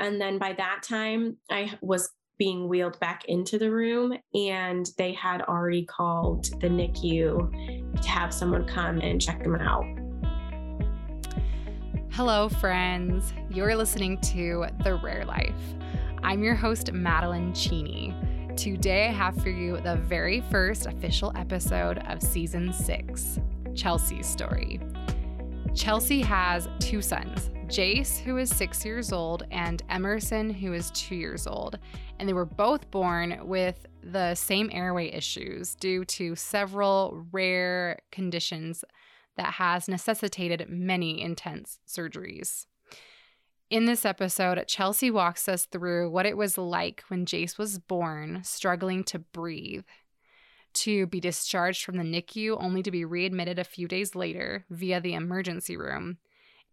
And then by that time, I was being wheeled back into the room, and they had already called the NICU to have someone come and check them out. Hello, friends. You're listening to The Rare Life. I'm your host, Madeline Cheney. Today, I have for you the very first official episode of season six Chelsea's story. Chelsea has two sons, Jace, who is six years old, and Emmerson, who is two years old. And they were both born with the same airway issues due to several rare conditions that has necessitated many intense surgeries. In this episode, Chelsea walks us through what it was like when Jace was born, struggling to breathe, to be discharged from the NICU only to be readmitted a few days later via the emergency room,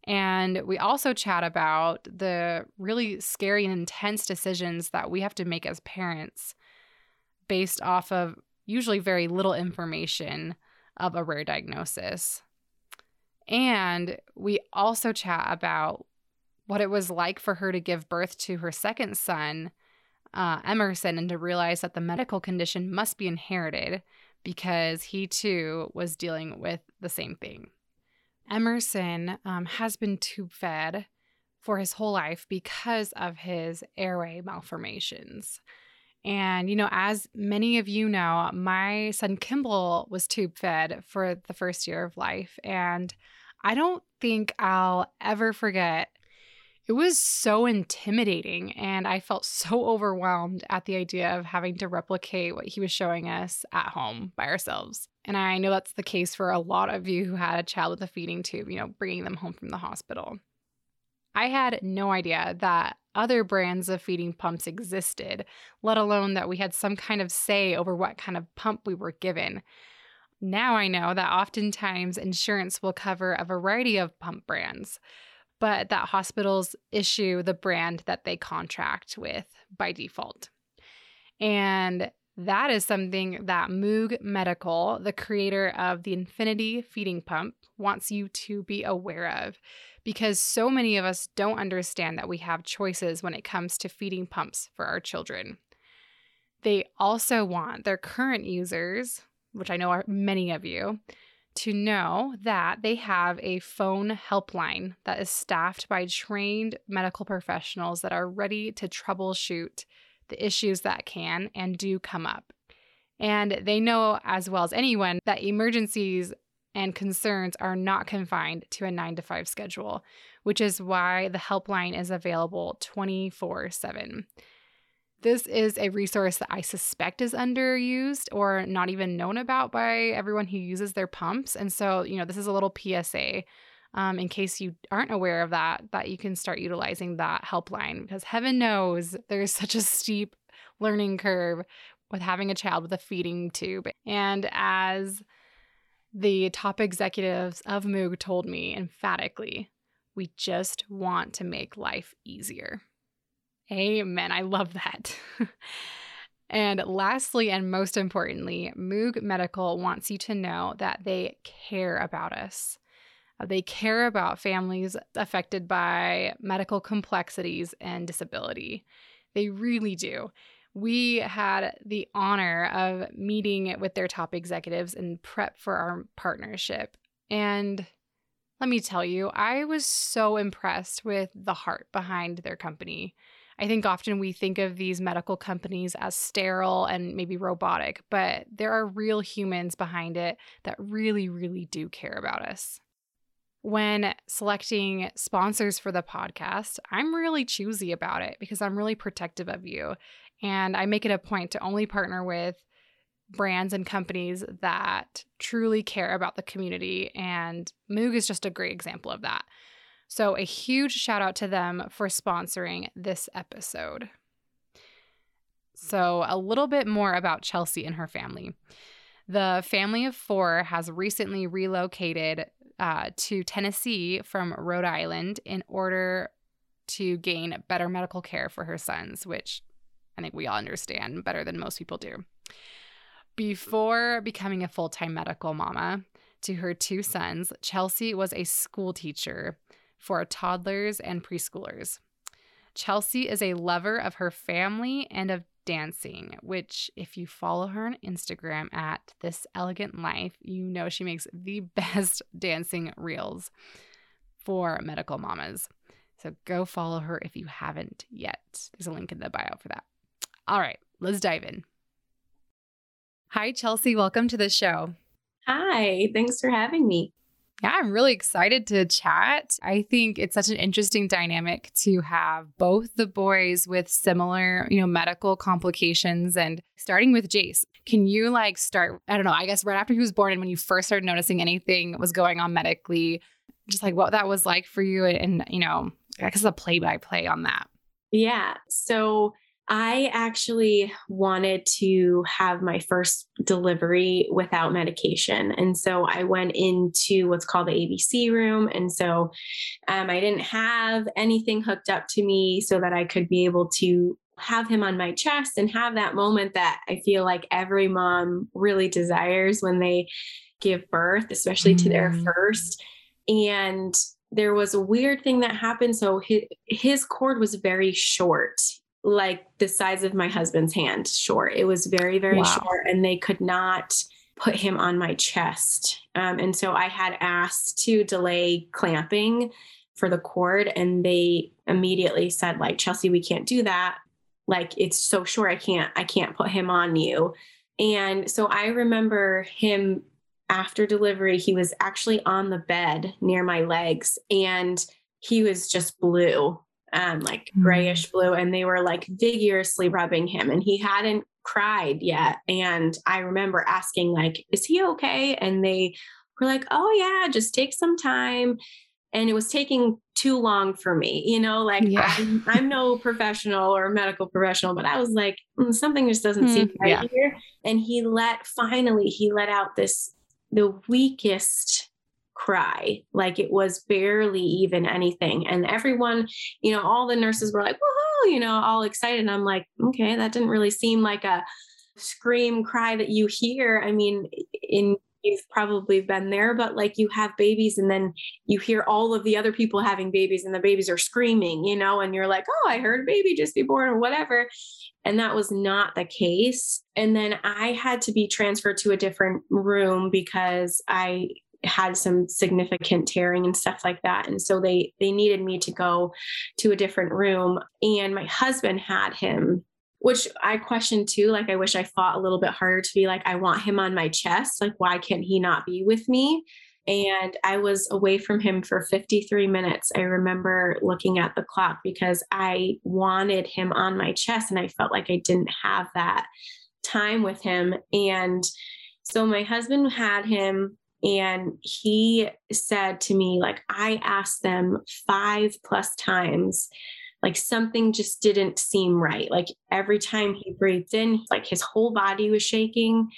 and we also chat about the really scary and intense decisions that we have to make as parents based off of usually very little information of a rare diagnosis. And we also chat about what it was like for her to give birth to her second son, uh, Emmerson, and to realize that the medical condition must be inherited because he too was dealing with the same thing. Emmerson um, has been tube fed for his whole life because of his airway malformations. And, you know, as many of you know, my son Kimball was tube fed for the first year of life. And I don't think I'll ever forget. It was so intimidating, and I felt so overwhelmed at the idea of having to replicate what he was showing us at home by ourselves. And I know that's the case for a lot of you who had a child with a feeding tube, you know, bringing them home from the hospital. I had no idea that other brands of feeding pumps existed, let alone that we had some kind of say over what kind of pump we were given. Now I know that oftentimes insurance will cover a variety of pump brands, but that hospitals issue the brand that they contract with by default. And that is something that Moog Medical, the creator of the Infinity feeding pump, wants you to be aware of because so many of us don't understand that we have choices when it comes to feeding pumps for our children. They also want their current users, which I know are many of you, to know that they have a phone helpline that is staffed by trained medical professionals that are ready to troubleshoot the issues that can and do come up. And they know as well as anyone that emergencies and concerns are not confined to a nine to five schedule, which is why the helpline is available 24 7. This is a resource that I suspect is underused or not even known about by everyone who uses their pumps. And so, you know, this is a little PSA um, in case you aren't aware of that, that you can start utilizing that helpline because heaven knows there's such a steep learning curve with having a child with a feeding tube. And as the top executives of Moog told me emphatically, we just want to make life easier. Amen. I love that. and lastly, and most importantly, Moog Medical wants you to know that they care about us. Uh, they care about families affected by medical complexities and disability. They really do. We had the honor of meeting with their top executives and prep for our partnership. And let me tell you, I was so impressed with the heart behind their company. I think often we think of these medical companies as sterile and maybe robotic, but there are real humans behind it that really, really do care about us when selecting sponsors for the podcast, I'm really choosy about it because I'm really protective of you. And I make it a point to only partner with brands and companies that truly care about the community. And Moog is just a great example of that. So, a huge shout out to them for sponsoring this episode. So, a little bit more about Chelsea and her family. The family of four has recently relocated uh, to Tennessee from Rhode Island in order to gain better medical care for her sons, which I think we all understand better than most people do. Before becoming a full time medical mama to her two sons, Chelsea was a school teacher for toddlers and preschoolers. Chelsea is a lover of her family and of dancing, which, if you follow her on Instagram at This Elegant Life, you know she makes the best dancing reels for medical mamas. So go follow her if you haven't yet. There's a link in the bio for that. All right, let's dive in. Hi, Chelsea. Welcome to the show. Hi, thanks for having me. Yeah, I'm really excited to chat. I think it's such an interesting dynamic to have both the boys with similar, you know, medical complications and starting with Jace. Can you like start, I don't know, I guess right after he was born and when you first started noticing anything was going on medically, just like what that was like for you and, you know, I guess a play by play on that. Yeah. So I actually wanted to have my first delivery without medication. And so I went into what's called the ABC room. And so um, I didn't have anything hooked up to me so that I could be able to have him on my chest and have that moment that I feel like every mom really desires when they give birth, especially mm. to their mm. first. And there was a weird thing that happened. So his, his cord was very short like the size of my husband's hand short. It was very, very wow. short, and they could not put him on my chest. Um, and so I had asked to delay clamping for the cord, and they immediately said, like, Chelsea, we can't do that. Like, it's so short, I can't, I can't put him on you. And so I remember him after delivery, he was actually on the bed near my legs and he was just blue um, like mm. grayish blue, and they were like vigorously rubbing him, and he hadn't cried yet. And I remember asking, like, "Is he okay?" And they were like, "Oh yeah, just take some time." And it was taking too long for me, you know. Like yeah. I'm, I'm, no professional or medical professional, but I was like, mm, something just doesn't mm, seem right yeah. here. And he let finally he let out this the weakest cry. Like it was barely even anything. And everyone, you know, all the nurses were like, woohoo, you know, all excited. And I'm like, okay, that didn't really seem like a scream cry that you hear. I mean, in you've probably been there, but like you have babies and then you hear all of the other people having babies and the babies are screaming, you know, and you're like, oh, I heard a baby just be born or whatever. And that was not the case. And then I had to be transferred to a different room because I had some significant tearing and stuff like that. And so they they needed me to go to a different room. And my husband had him which I questioned too like I wish I fought a little bit harder to be like I want him on my chest. Like why can't he not be with me? And I was away from him for 53 minutes. I remember looking at the clock because I wanted him on my chest and I felt like I didn't have that time with him. And so my husband had him and he said to me, like, I asked them five plus times, like something just didn't seem right. Like every time he breathed in, like his whole body was shaking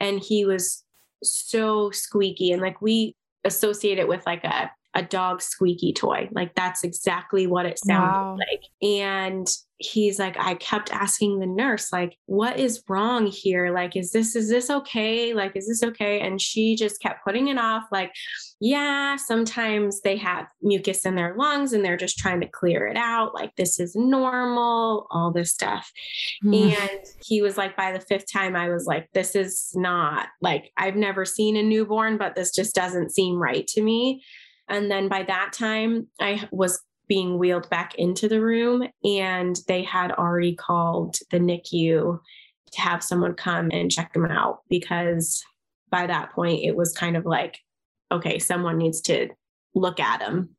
and he was so squeaky. And like we associate it with like a a dog squeaky toy. Like that's exactly what it sounded wow. like. And he's like, I kept asking the nurse, like, what is wrong here? Like, is this, is this okay? Like, is this okay? And she just kept putting it off, like, yeah, sometimes they have mucus in their lungs and they're just trying to clear it out. Like, this is normal, all this stuff. Mm. And he was like, by the fifth time, I was like, this is not like, I've never seen a newborn, but this just doesn't seem right to me. And then by that time, I was being wheeled back into the room, and they had already called the NICU to have someone come and check him out because by that point, it was kind of like, okay, someone needs to look at him.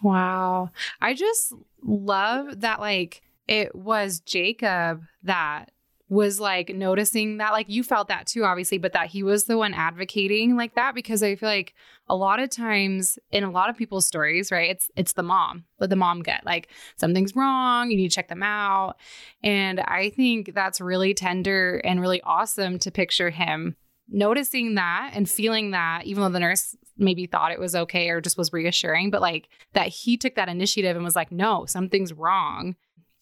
Wow. I just love that, like, it was Jacob that was like noticing that like you felt that too obviously but that he was the one advocating like that because i feel like a lot of times in a lot of people's stories right it's it's the mom let the mom get like something's wrong you need to check them out. And i think that's really tender and really awesome to picture him noticing that and feeling that even though the nurse maybe thought it was okay or just was reassuring but like that he took that initiative and was like no something's wrong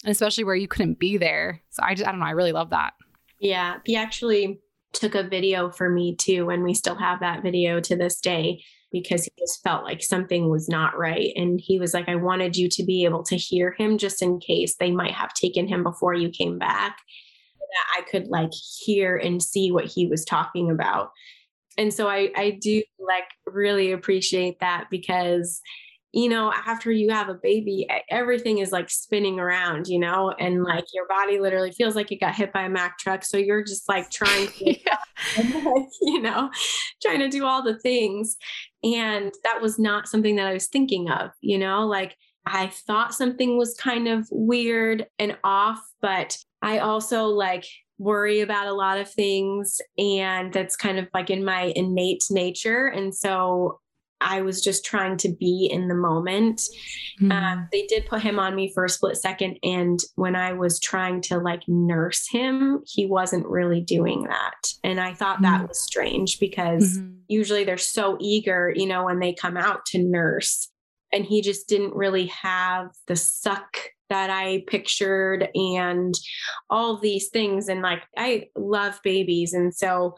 and especially where you couldn't be there. So I just, I don't know, I really love that. Yeah. He actually took a video for me too, and we still have that video to this day. because he just felt like something was not right. And he was like, I wanted you to be able to hear him just in case they might have taken him before you came back. That I could like hear and see what he was talking about. And so I, I do like really appreciate that because you know, after you have a baby, everything is like spinning around, you know, and like your body literally feels like you got hit by a Mack truck. So you're just like trying to, like, you know, trying to do all the things. And that was not something that I was thinking of, you know, like I thought something was kind of weird and off, but I also like worry about a lot of things. And that's kind of like in my innate nature. And so I was just trying to be in the moment. Mm. Um, they did put him on me for a split second. And when I was trying to like nurse him, he wasn't really doing that. And I thought mm. that was strange because mm-hmm. usually they're so eager, you know, when they come out to nurse. And he just didn't really have the suck that I pictured and all these things. And like, I love babies. And so,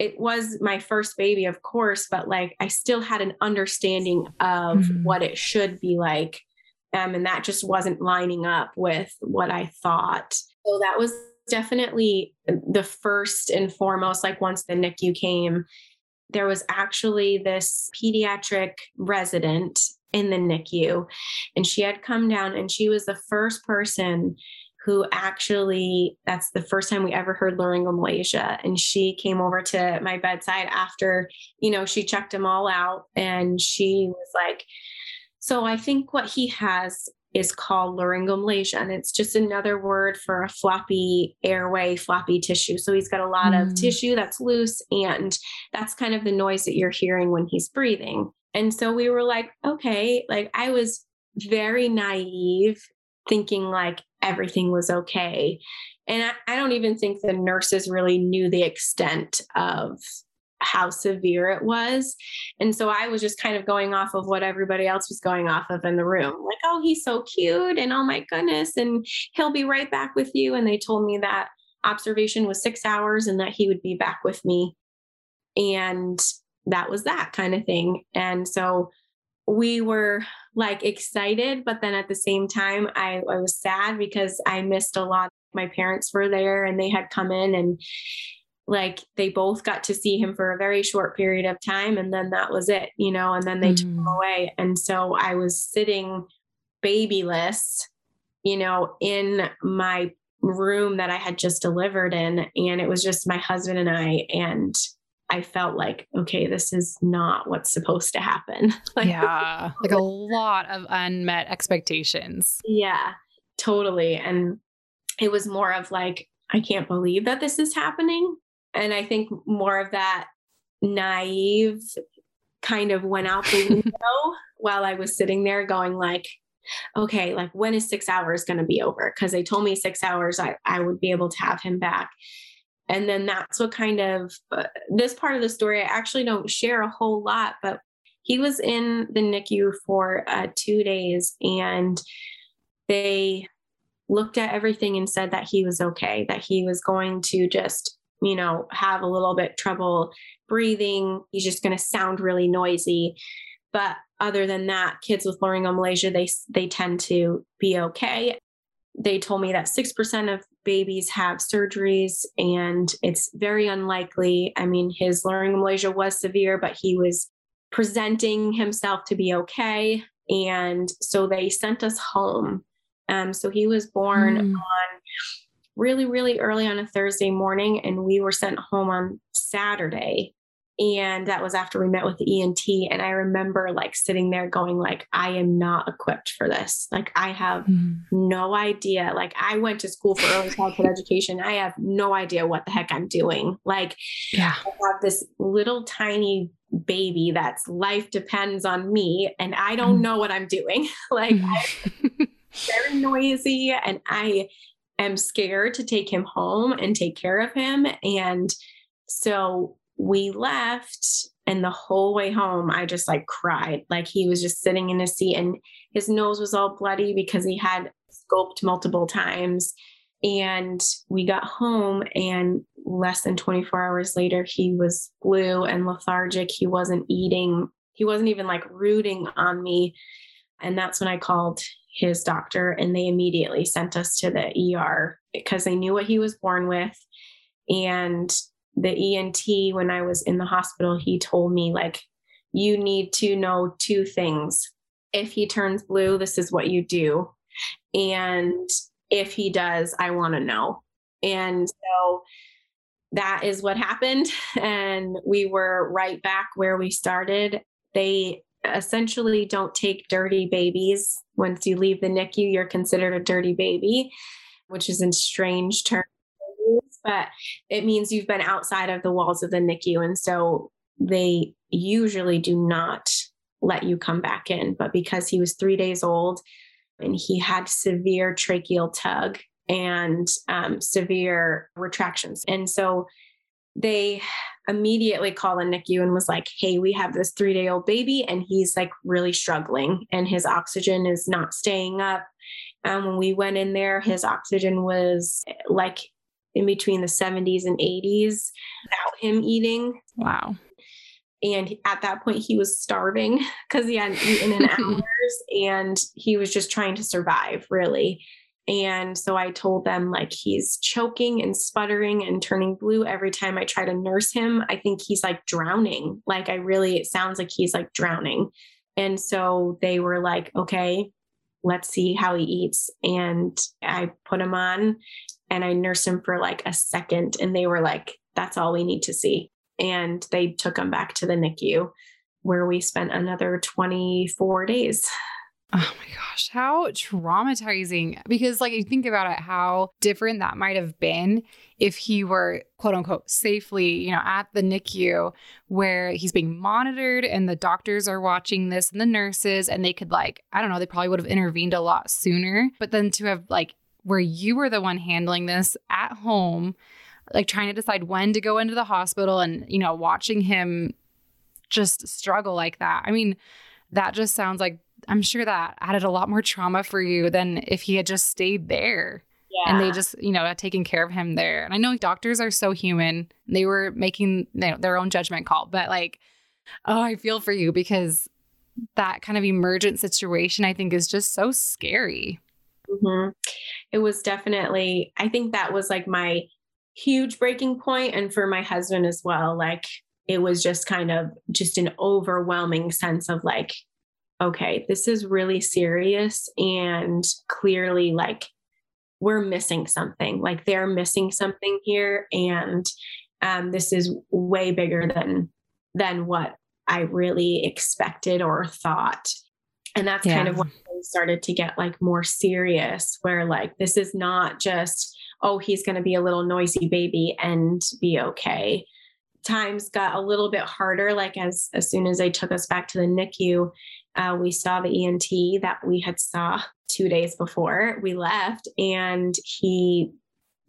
it was my first baby, of course, but like I still had an understanding of mm-hmm. what it should be like. Um, and that just wasn't lining up with what I thought. So that was definitely the first and foremost, like once the NICU came, there was actually this pediatric resident in the NICU, and she had come down and she was the first person who actually that's the first time we ever heard laryngomalacia. And she came over to my bedside after you know she checked them all out and she was like so i think what he has is called laryngomalacia and it's just another word for a floppy airway floppy tissue. So he's got a lot mm. of tissue that's loose and that's kind of the noise that you're hearing when he's breathing. And so we were like okay. Like i was very naive thinking like everything was okay. And I, I don't even think the nurses really knew the extent of how severe it was. And so I was just kind of going off of what everybody else was going off of in the room. Like, oh, he's so cute. And oh my goodness. And he'll be right back with you. And they told me that observation was six hours and that he would be back with me. And that was that kind of thing. And so we were like excited, but then at the same time, I, I was sad because I missed a lot. My parents were there and they had come in and like they both got to see him for a very short period of time and then that was it, you know, and then they mm. took him mm. away. And so I was sitting babyless, you know, in my room that I had just delivered in. And it was just my husband and I. And I felt like, okay, this is not what's supposed to happen. like, yeah. Like a lot of unmet expectations. Yeah, totally. And it was more of like, I can't believe that this is happening. And I think more of that naive kind of went out the window while I was sitting there going like, okay, like when is six hours going to be over? Because they told me six hours I, I would be able to have him back and then that's what kind of uh, this part of the story i actually don't share a whole lot but he was in the nicu for uh, two days and they looked at everything and said that he was okay that he was going to just you know have a little bit trouble breathing. He's just going to sound really noisy. But other than that kids with laryngomalacia they they tend to be okay. They told me that 6% of babies have surgeries and it's very unlikely. I mean, his laryngomalacia was severe, but he was presenting himself to be okay. And so they sent us home. Um, so he was born mm. on really, really early on a Thursday morning, and we were sent home on Saturday and that was after we met with the ENT and I remember like sitting there going like I am not equipped for this. Like I have mm. no idea. Like I went to school for early childhood education. I have no idea what the heck I'm doing. Like yeah. I have this little tiny baby that's life depends on me and I don't mm. know what I'm doing. Like mm. very noisy and I am scared to take him home and take care of him. And so we left and the whole way home i just like cried like he was just sitting in his seat and his nose was all bloody because he had scoped multiple times and we got home and less than 24 hours later he was blue and lethargic he wasn't eating he wasn't even like rooting on me. And that's when I called his doctor and they immediately sent us to the ER because they knew what he was born with. And the ENT, when I was in the hospital, he told me, like, you need to know two things. If he turns blue, this is what you do. And if he does, I want to know. And so that is what happened. And we were right back where we started. They essentially don't take dirty babies. Once you leave the NICU, you're considered a dirty baby, which is a strange term, but it means you've been outside of the walls of the NICU. And so they usually do not let you come back in. But because he was three days old and he had severe tracheal tug and um, severe retractions. And so they immediately called a NICU and was like, Hey, we have this three day old baby and he's like really struggling and his oxygen is not staying up. And when we went in there, his oxygen was like in between the 70s and 80s without him eating. Wow. And at that point, he was starving because he hadn't eaten in hours and he was just trying to survive, really. And so I told them, like, he's choking and sputtering and turning blue every time I try to nurse him. I think he's like drowning. Like, I really, it sounds like he's like drowning. And so they were like, okay, let's see how he eats. And I put him on and I nursed him for like a second. And they were like, that's all we need to see. And they took him back to the NICU where we spent another 24 days. Oh my gosh, how traumatizing. Because, like, you think about it, how different that might have been if he were, quote unquote, safely, you know, at the NICU where he's being monitored and the doctors are watching this and the nurses, and they could, like, I don't know, they probably would have intervened a lot sooner. But then to have, like, where you were the one handling this at home, like trying to decide when to go into the hospital and, you know, watching him just struggle like that. I mean, that just sounds like I'm sure that added a lot more trauma for you than if he had just stayed there. Yeah. And they just, you know, taking care of him there. And I know doctors are so human. They were making you know, their own judgment call, but like, oh, I feel for you because that kind of emergent situation, I think, is just so scary. Mm-hmm. It was definitely, I think that was like my huge breaking point, and for my husband as well. Like, it was just kind of just an overwhelming sense of like, okay, this is really serious and clearly like we're missing something. Like they're missing something here. And um, this is way bigger than than what I really expected or thought. And that's yeah. kind of when things started to get like more serious, where like this is not just, oh, he's gonna be a little noisy baby and be okay. Times got a little bit harder, like as as soon as they took us back to the NICU, uh, we saw the ENT that we had saw two days before we left, and he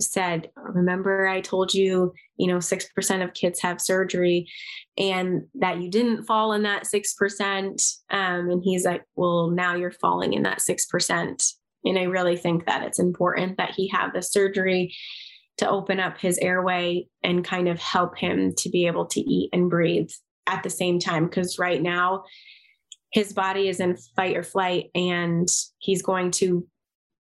said, "Remember, I told you, you know, six percent of kids have surgery, and that you didn't fall in that six percent." Um, and he's like, "Well, now you're falling in that six percent." And I really think that it's important that he have the surgery to open up his airway and kind of help him to be able to eat and breathe at the same time. Because right now, his body is in fight or flight and he's going to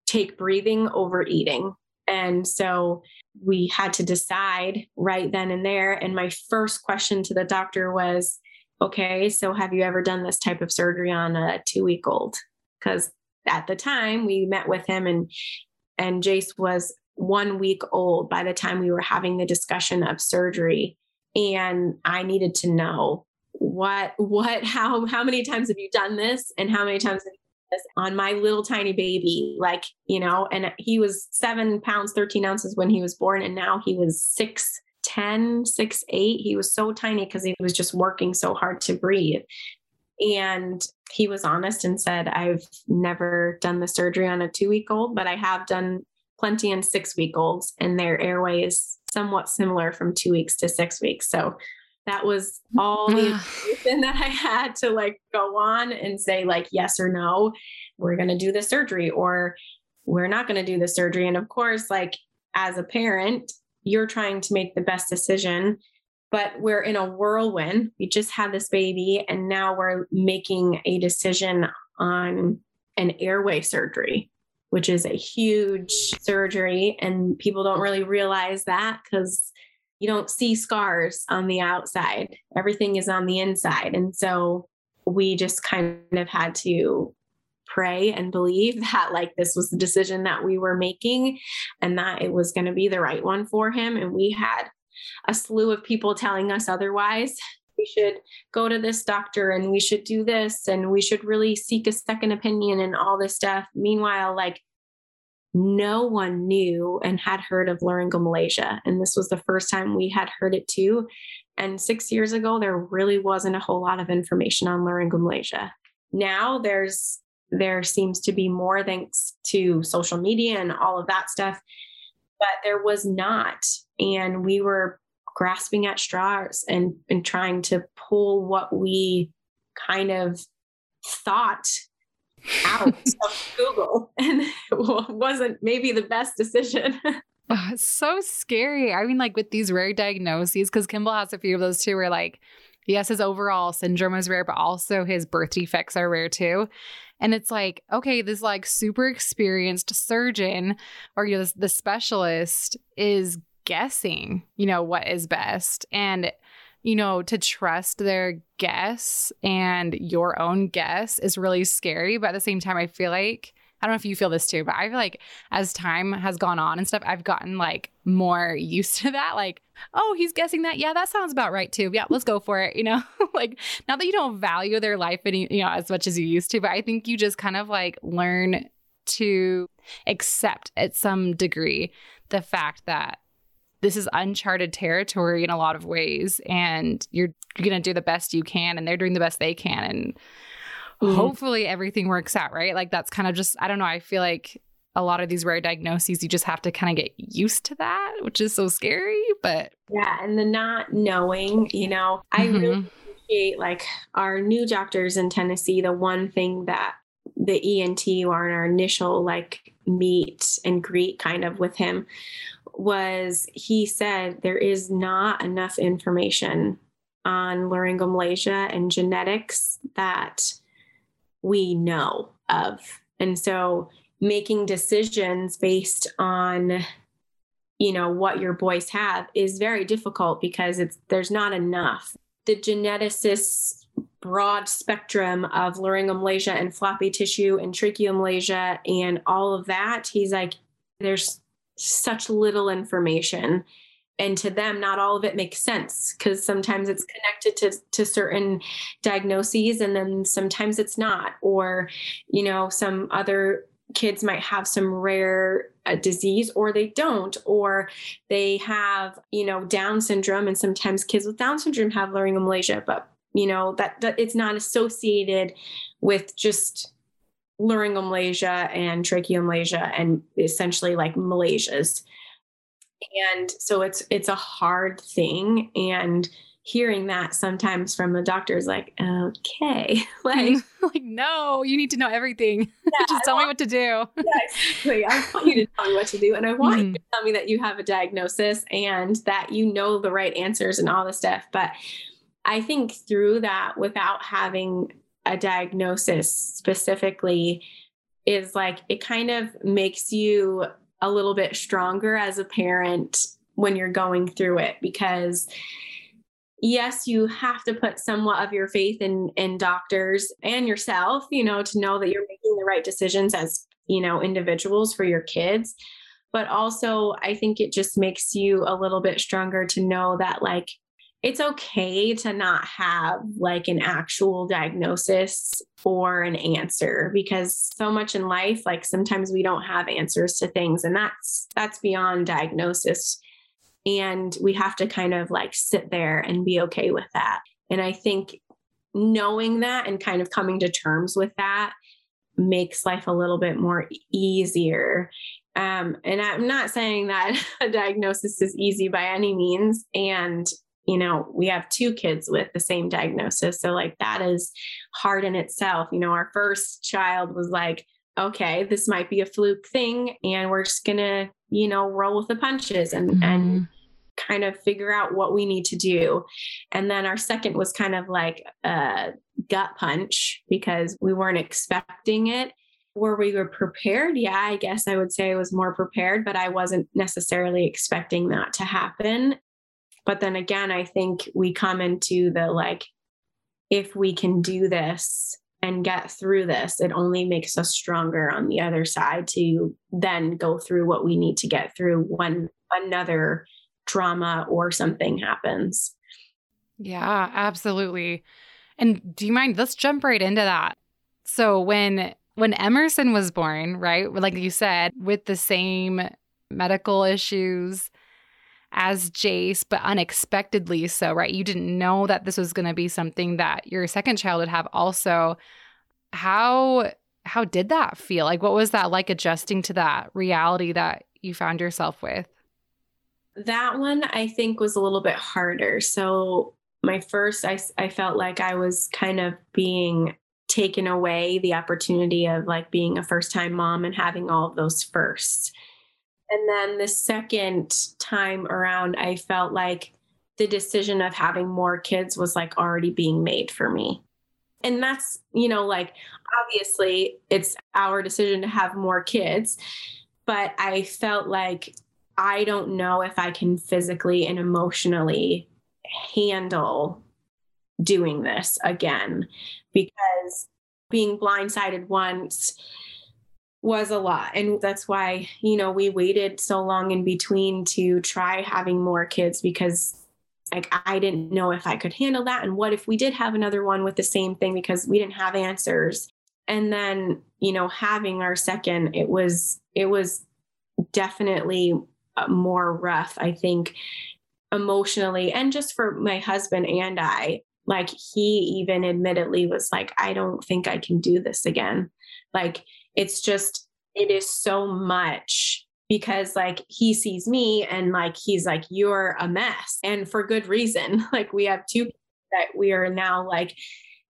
take breathing over eating. And so we had to decide right then and there. And my first question to the doctor was, okay, so have you ever done this type of surgery on a two week old? Because at the time we met with him and and Jace was one week old by the time we were having the discussion of surgery. And I needed to know what what how how many times have you done this and how many times have you on my little tiny baby like you know and he was seven pounds 13 ounces when he was born and now he was six 10 6 8 he was so tiny because he was just working so hard to breathe. And he was honest and said i've never done the surgery on a two week old but i have done plenty in six week olds and their airway is somewhat similar from two weeks to six weeks. So that was mm-hmm. all the information that I had to like go on and say like yes or no, we're going to do the surgery or we're not going to do the surgery. And of course, like as a parent, you're trying to make the best decision but we're in a whirlwind. We just had this baby, and now we're making a decision on an airway surgery, which is a huge surgery. And people don't really realize that because you don't see scars on the outside, everything is on the inside. And so we just kind of had to pray and believe that like this was the decision that we were making and that it was going to be the right one for him. And we had a slew of people telling us otherwise. We should go to this doctor and we should do this and we should really seek a second opinion and all this stuff. Meanwhile like no one knew and had heard of laryngomalacia and this was the first time we had heard it too and 6 years ago there really wasn't a whole lot of information on laryngomalacia now there's there seems to be more thanks to social media and all of that stuff. But there was not. And we were grasping at straws and, and trying to pull what we kind of thought out of Google. And it wasn't maybe the best decision. oh, it's so scary. I mean, like with these rare diagnoses, because Kimball has a few of those too, where like, yes, his overall syndrome is rare, but also his birth defects are rare too. And it's like, okay, this like super experienced surgeon or you know, the specialist is guessing, you know, what is best. And you know, to trust their guess and your own guess is really scary. But at the same time, I feel like I don't know if you feel this too, but I feel like as time has gone on and stuff, I've gotten like more used to that. Like, oh, he's guessing that. Yeah, that sounds about right too. Yeah, let's go for it. You know, like not that you don't value their life any, you know, as much as you used to, but I think you just kind of like learn to accept at some degree the fact that this is uncharted territory in a lot of ways and you're, you're going to do the best you can and they're doing the best they can and mm. hopefully everything works out, right? Like that's kind of just, I don't know, I feel like a lot of these rare diagnoses, you just have to kind of get used to that, which is so scary. But yeah, and the not knowing, you know, I mm-hmm. really appreciate like our new doctors in Tennessee. The one thing that the ENT or in our initial like meet and greet kind of with him was he said there is not enough information on laryngomalacia and genetics that we know of. And so making decisions based on you know what your boys have is very difficult because it's there's not enough. The geneticist's broad spectrum of laryngomalacia and floppy tissue and tracheomalacia and all of that, he's like, there's such little information. And to them not all of it makes sense because sometimes it's connected to, to certain diagnoses and then sometimes it's not. Or you know some other kids might have some rare uh, disease or they don't. Or they have you know down syndrome and sometimes kids with down syndrome have laryngomalacia but you know that, that it's not associated with just laryngomalacia and tracheomalacia and essentially like malacias and so it's it's a hard thing and hearing that sometimes from the doctor is like okay like like no you need to know everything. Yeah, just tell want, me what to do. Yeah exactly. I want you to tell me what to do and i want mm-hmm. you to tell me that you have a diagnosis and that you know the right answers and all the stuff but i think through that without having a diagnosis specifically is like it kind of makes you a little bit stronger as a parent when you're going through it because yes you have to put somewhat of your faith in in doctors and yourself you know to know that you're making the right decisions as you know individuals for your kids. But also i think it just makes you a little bit stronger to know that like it's okay to not have like an actual diagnosis or an answer because so much in life like sometimes we don't have answers to things and that's that's beyond diagnosis. And we have to kind of like sit there and be okay with that. And i think knowing that and kind of coming to terms with that makes life a little bit more easier. Um, and i'm not saying that a diagnosis is easy by any means. And you know, we have two kids with the same diagnosis. So, like, that is hard in itself. You know, our first child was like, okay, this might be a fluke thing, and we're just gonna, you know, roll with the punches and, mm-hmm. and, kind of figure out what we need to do. And then our second was kind of like a gut punch because we weren't expecting it. Were we were prepared? Yeah, I guess I would say I was more prepared, but I wasn't necessarily expecting that to happen. But then again, I think we come into the like, if we can do this and get through this, it only makes us stronger on the other side to then go through what we need to get through when another drama or something happens. Yeah, absolutely. And do you mind? Let's jump right into that. So when when Emmerson was born, right? Like you said, with the same medical issues as Jace, but unexpectedly so, right? You didn't know that this was going to be something that your second child would have also. How how did that feel? Like what was that like adjusting to that reality that you found yourself with? That one I think was a little bit harder. So my first I I felt like I was kind of being taken away the opportunity of like being a first time mom and having all of those firsts. And then the second time around, I felt like the decision of having more kids was like already being made for me. And that's, you know, like obviously it's our decision to have more kids, but I felt like I don't know if I can physically and emotionally handle doing this again because being blindsided once was a lot. And that's why, you know, we waited so long in between to try having more kids because like I didn't know if I could handle that. And what if we did have another one with the same thing because we didn't have answers. And then, you know, having our second, it was, it was definitely uh, more rough, I think, emotionally and just for my husband and I. Like he even admittedly was like, I don't think I can do this again. Like it's just, it is so much because like he sees me and like he's like, you're a mess. And for good reason. Like we have two that we are now like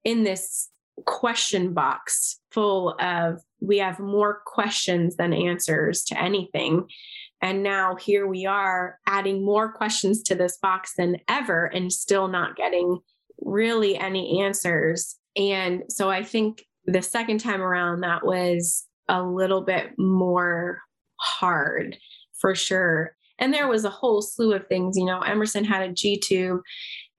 in this question box full of, we have more questions than answers to anything. And now here we are adding more questions to this box than ever and still not getting really any answers. And so I think the second time around, that was a little bit more hard for sure. And there was a whole slew of things. You know, Emmerson had a G tube,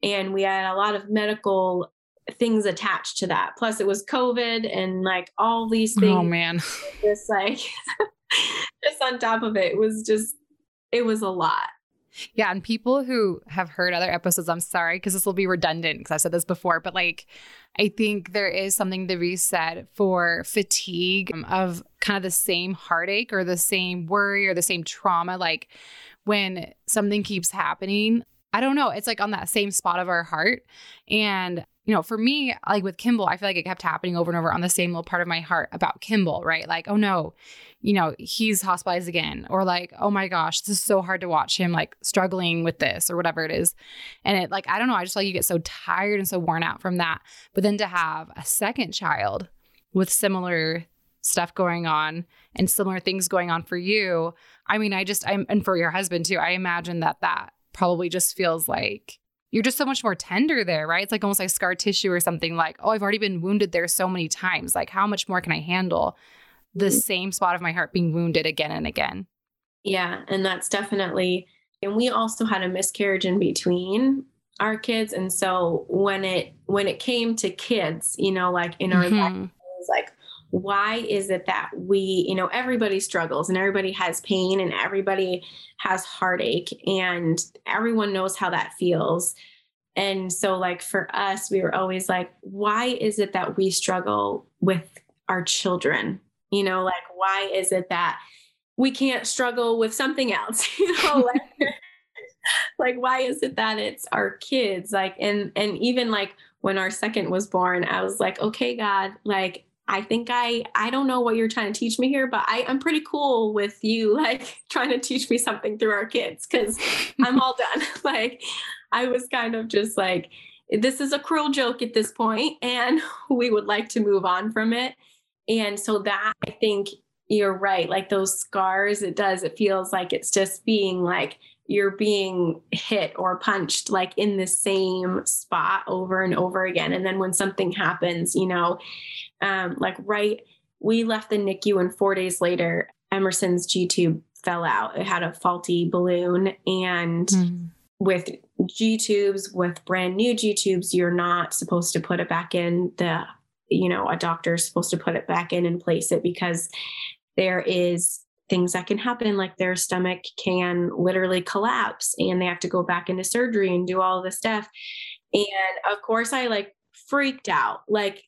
and we had a lot of medical things attached to that. Plus, it was COVID and like all these oh, things. Oh, man. Just like, just on top of it, it was just, it was a lot. Yeah. And people who have heard other episodes, I'm sorry, because this will be redundant because I've said this before, but like, I think there is something to be said for fatigue um, of kind of the same heartache or the same worry or the same trauma. Like when something keeps happening, I don't know, it's like on that same spot of our heart. And you know, for me, like with Kimball, I feel like it kept happening over and over on the same little part of my heart about Kimball, right? Like, oh no, you know, he's hospitalized again, or like, oh my gosh, this is so hard to watch him like struggling with this or whatever it is. And it, like, I don't know, I just like you get so tired and so worn out from that. But then to have a second child with similar stuff going on and similar things going on for you, I mean, I just, I'm, and for your husband too, I imagine that that probably just feels like you're just so much more tender there, right? It's like almost like scar tissue or something like, oh, I've already been wounded there so many times. Like, how much more can I handle the mm-hmm. same spot of my heart being wounded again and again? Yeah. And that's definitely, and we also had a miscarriage in between our kids. And so when it, when it came to kids, you know, like in our mm-hmm. life, it was like, why is it that we, you know, everybody struggles and everybody has pain and everybody has heartache and everyone knows how that feels. And so, like, for us, we were always like, why is it that we struggle with our children? You know, like, why is it that we can't struggle with something else? You know, like, like why is it that it's our kids? Like, and, and even like when our second was born, I was like, okay, God, like, I think I I don't know what you're trying to teach me here, but I, I'm pretty cool with you like trying to teach me something through our kids because I'm all done. like I was kind of just like, this is a cruel joke at this point, and we would like to move on from it. And so that I think you're right. Like those scars, it does, it feels like it's just being like you're being hit or punched like in the same spot over and over again. And then when something happens, you know, um, like right, we left the NICU and four days later, Emmerson's G tube fell out. It had a faulty balloon. And mm. with G tubes, with brand new G tubes, you're not supposed to put it back in. The, you know, a doctor's supposed to put it back in and place it because there is things that can happen like their stomach can literally collapse and they have to go back into surgery and do all this stuff and of course i like freaked out like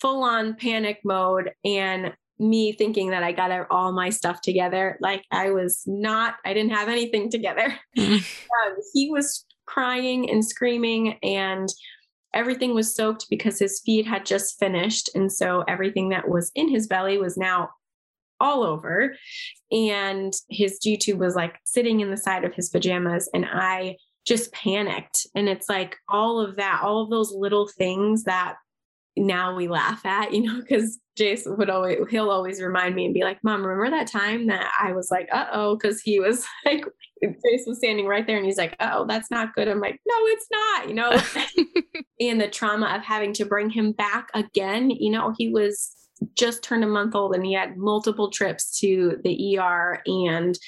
full on panic mode and me thinking that I got all my stuff together. Like I was not, I didn't have anything together. Mm-hmm. um, he was crying and screaming, and everything was soaked because his feed had just finished. And so everything that was in his belly was now all over. And his G tube was like sitting in the side of his pajamas. And I just panicked. And it's like all of that, all of those little things that now we laugh at, you know, because Jace would always, he'll always remind me and be like, Mom, remember that time that I was like, uh oh, because he was like, Jace was standing right there and he's like, oh, that's not good. I'm like, no, it's not, you know, and the trauma of having to bring him back again, you know, he was just turned a month old and he had multiple trips to the ER and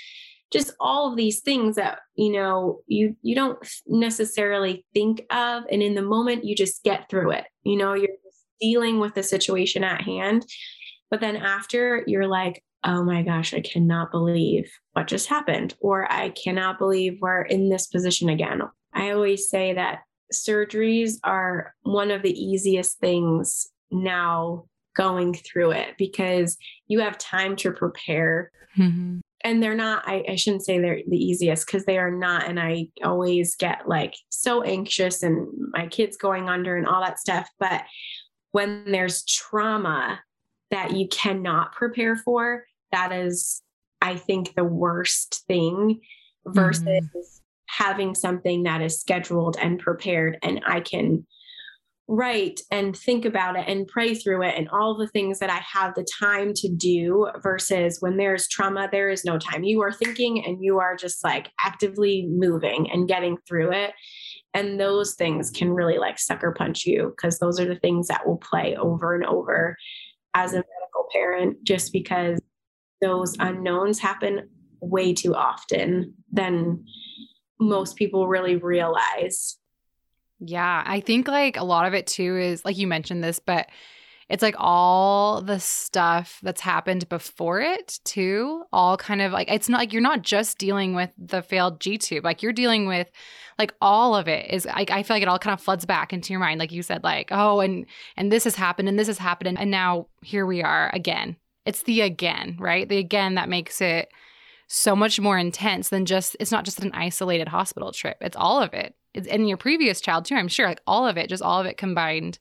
just all of these things that you know you you don't necessarily think of and in the moment you just get through it you know you're dealing with the situation at hand. But then after, you're like, oh my gosh, I cannot believe what just happened, or I cannot believe we're in this position again. I always say that surgeries are one of the easiest things now going through it because you have time to prepare. Mm-hmm. And they're not, I, I shouldn't say they're the easiest because they are not. And I always get like so anxious and my kids going under and all that stuff. But when there's trauma that you cannot prepare for, that is, I think, the worst thing versus mm-hmm. having something that is scheduled and prepared and I can write and think about it and pray through it and all the things that I have the time to do versus when there's trauma, there is no time. You are thinking and you are just like actively moving and getting through it. And those things can really like sucker punch you because those are the things that will play over and over as a medical parent, just because those unknowns happen way too often than most people really realize. Yeah, I think like a lot of it too is like you mentioned this, but it's like all the stuff that's happened before it too all kind of like it's not like you're not just dealing with the failed g tube like you're dealing with like all of it is like i feel like it all kind of floods back into your mind like you said like oh and and this has happened and this has happened and, now here we are again. It's the again right? The again that makes it so much more intense than just it's not just an isolated hospital trip it's all of it in your previous child too i'm sure like all of it just all of it combined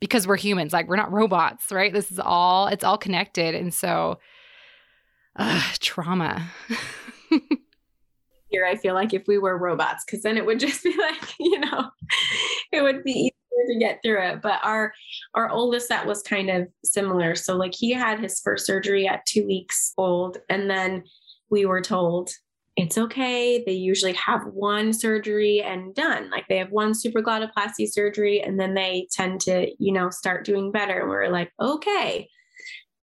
because we're humans like we're not robots right? This is all it's all connected and so uh, trauma. Here i feel like if we were robots because then it would just be like you know it would be easier to get through it. But our our oldest that was kind of similar. So like he had his first surgery at two weeks old and then we were told it's okay. They usually have one surgery and done. Like they have one supraglottoplasty surgery and then they tend to, you know, start doing better. And we're like, okay.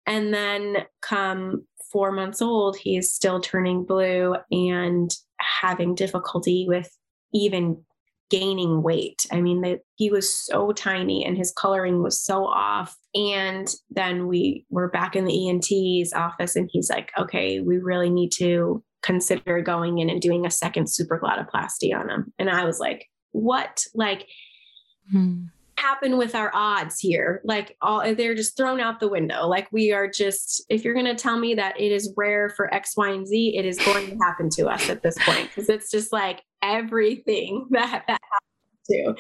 And then come four months old, he's still turning blue and having difficulty with even gaining weight. I mean, he was so tiny and his coloring was so off. And then we were back in the ENT's office and he's like, okay, we really need to consider going in and doing a second supraglottoplasty on him. And I was like, what? Like, hmm. happen with our odds here? Like, all they're just thrown out the window. Like, we are just, if you're going to tell me that it is rare for X, Y, and Z, it is going to happen to us at this point because it's just like everything that that happens to.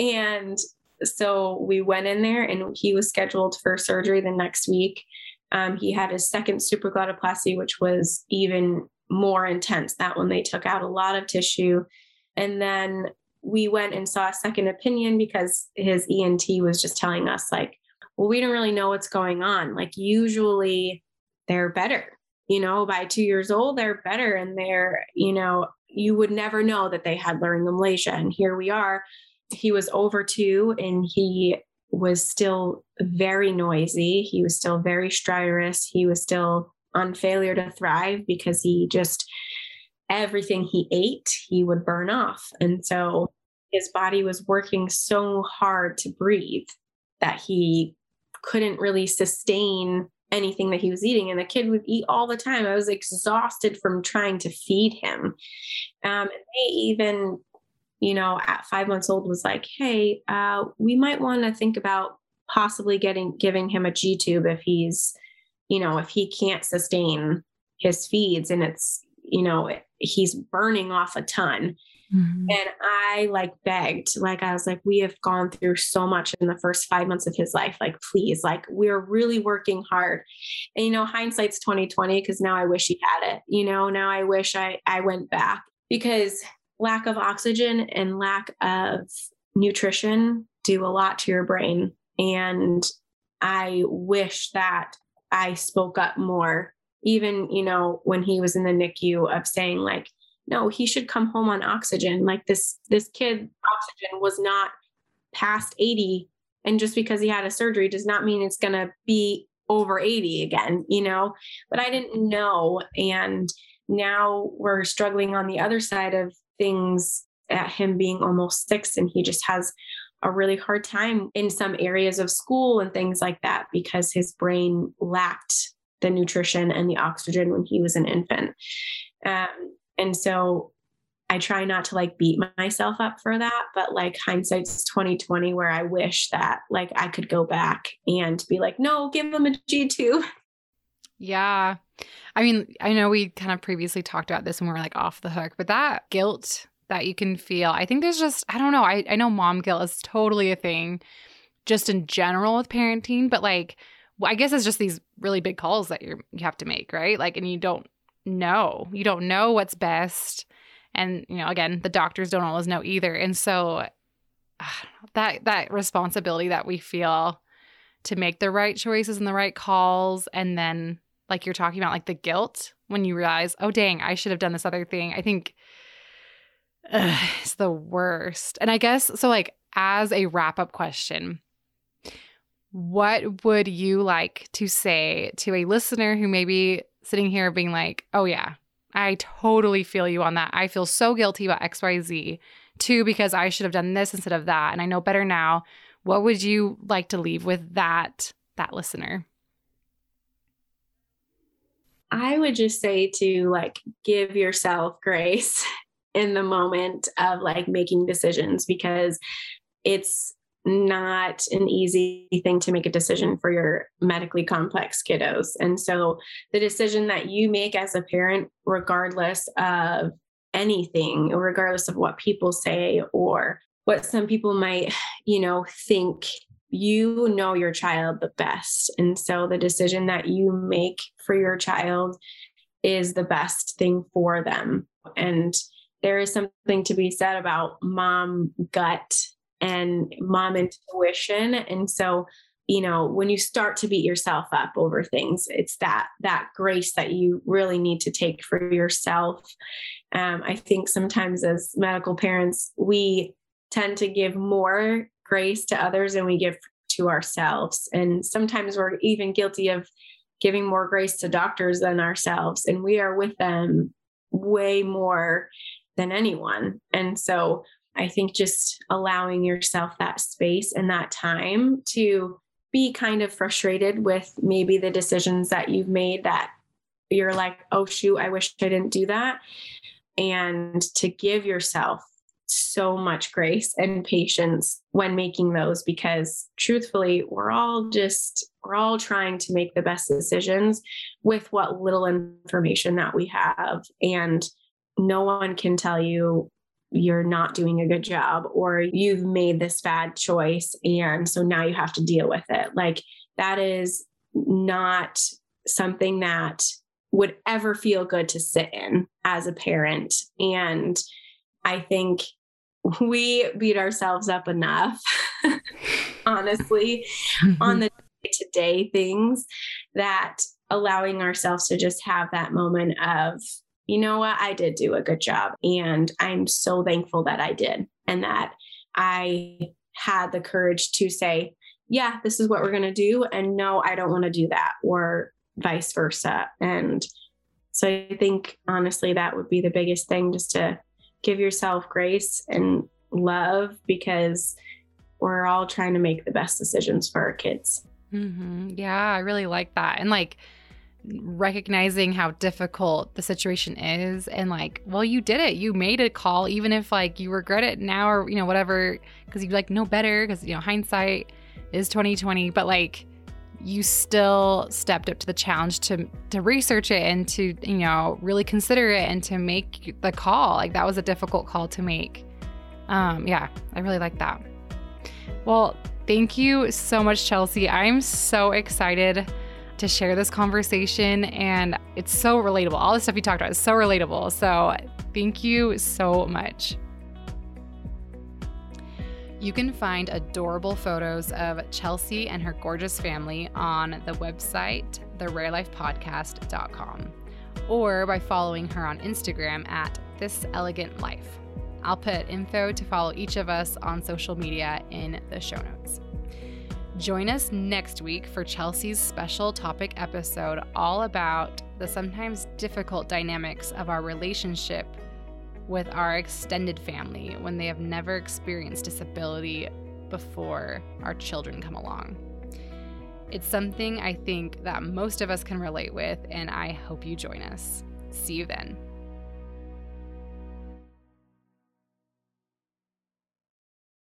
And so we went in there and he was scheduled for surgery the next week. Um, he had his second supraglottoplasty, which was even more intense. That one, they took out a lot of tissue. And then we went and saw a second opinion because his ENT was just telling us, like, well, we don't really know what's going on. Like, usually they're better, you know, by two years old, they're better and they're, you know, you would never know that they had laryngomalacia. And here we are. He was over two and he was still very noisy. He was still very stridorous. He was still on failure to thrive because he just, everything he ate, he would burn off. And so his body was working so hard to breathe that he couldn't really sustain anything that he was eating. And the kid would eat all the time. I was exhausted from trying to feed him. Um, they even you know at five months old was like hey uh, we might want to think about possibly getting giving him a g tube if he's you know if he can't sustain his feeds and it's you know he's burning off a ton Mm-hmm. And I like begged, like I was like, we have gone through so much in the first five months of his life. Like, please, like we're really working hard. And you know, hindsight's 2020, because now I wish he had it. You know, now I wish I I went back because lack of oxygen and lack of nutrition do a lot to your brain. And I wish that I spoke up more, even, you know, when he was in the NICU of saying, like, no he should come home on oxygen. Like this this kid oxygen was not past 80 and just because he had a surgery does not mean it's going to be over 80 again you know? But i didn't know and now we're struggling on the other side of things at him being almost 6 and he just has a really hard time in some areas of school and things like that because his brain lacked the nutrition and the oxygen when he was an infant um, and so I try not to like beat myself up for that, but like hindsight's 2020 where I wish that like I could go back and be like, no, give him a G tube. Yeah. I mean, I know we kind of previously talked about this when we were like off the hook, but that guilt that you can feel, I think there's just, I don't know, I, I know mom guilt is totally a thing just in general with parenting, but like, I guess it's just these really big calls that you you have to make, right? Like, and you don't know. You don't know what's best. And, you know, again, the doctors don't always know either. And so ah, that that responsibility that we feel to make the right choices and the right calls and then like you're talking about like the guilt when you realize, "Oh dang, I should have done this other thing." I think ugh, it's the worst. And I guess so like as a wrap-up question, what would you like to say to a listener who may be sitting here being like, oh, yeah, I totally feel you on that. I feel so guilty about XYZ. too, because I should have done this instead of that. And I know better now. What would you like to leave with that that listener? I would just say to like give yourself grace in the moment of like making decisions because it's not an easy thing to make a decision for your medically complex kiddos. And so the decision that you make as a parent, regardless of anything, regardless of what people say or what some people might, you know, think, you know your child the best. And so the decision that you make for your child is the best thing for them. And there is something to be said about mom gut and mom intuition. And so, you know, when you start to beat yourself up over things, it's that that grace that you really need to take for yourself. Um, I think sometimes as medical parents, we tend to give more grace to others than we give to ourselves. And sometimes we're even guilty of giving more grace to doctors than ourselves. And we are with them way more than anyone. And so I think just allowing yourself that space and that time to be kind of frustrated with maybe the decisions that you've made that you're like, oh, shoot, I wish I didn't do that. And to give yourself so much grace and patience when making those because truthfully we're all just we're all trying to make the best decisions with what little information that we have and no one can tell you you're not doing a good job or you've made this bad choice and so now you have to deal with it. Like that is not something that would ever feel good to sit in as a parent. And i think we beat ourselves up enough honestly on the day-to-day things that allowing ourselves to just have that moment of you know what? I did do a good job. And I'm so thankful that I did and that I had the courage to say, yeah, this is what we're going to do. And no, I don't want to do that, or vice versa. And so I think honestly, that would be the biggest thing just to give yourself grace and love because we're all trying to make the best decisions for our kids. Mm-hmm. Yeah, I really like that. And like, recognizing how difficult the situation is and like well you did it. You made a call even if like you regret it now or you know whatever because you like know better because you know hindsight is 2020 but like you still stepped up to the challenge to to research it and to you know really consider it and to make the call. Like that was a difficult call to make. Um yeah i really like that. Well thank you so much chelsea. I'm so excited to share this conversation and it's so relatable all the stuff you talked about is so relatable so thank you so much you can find adorable photos of Chelsea and her gorgeous family on the website, therarelifepodcast.com, or by following her on Instagram at This Elegant Life. I'll put info to follow each of us on social media in the show notes. Join us next week for Chelsea's special topic episode all about the sometimes difficult dynamics of our relationship with our extended family when they have never experienced disability before our children come along. It's something I think that most of us can relate with, and I hope you join us. See you then.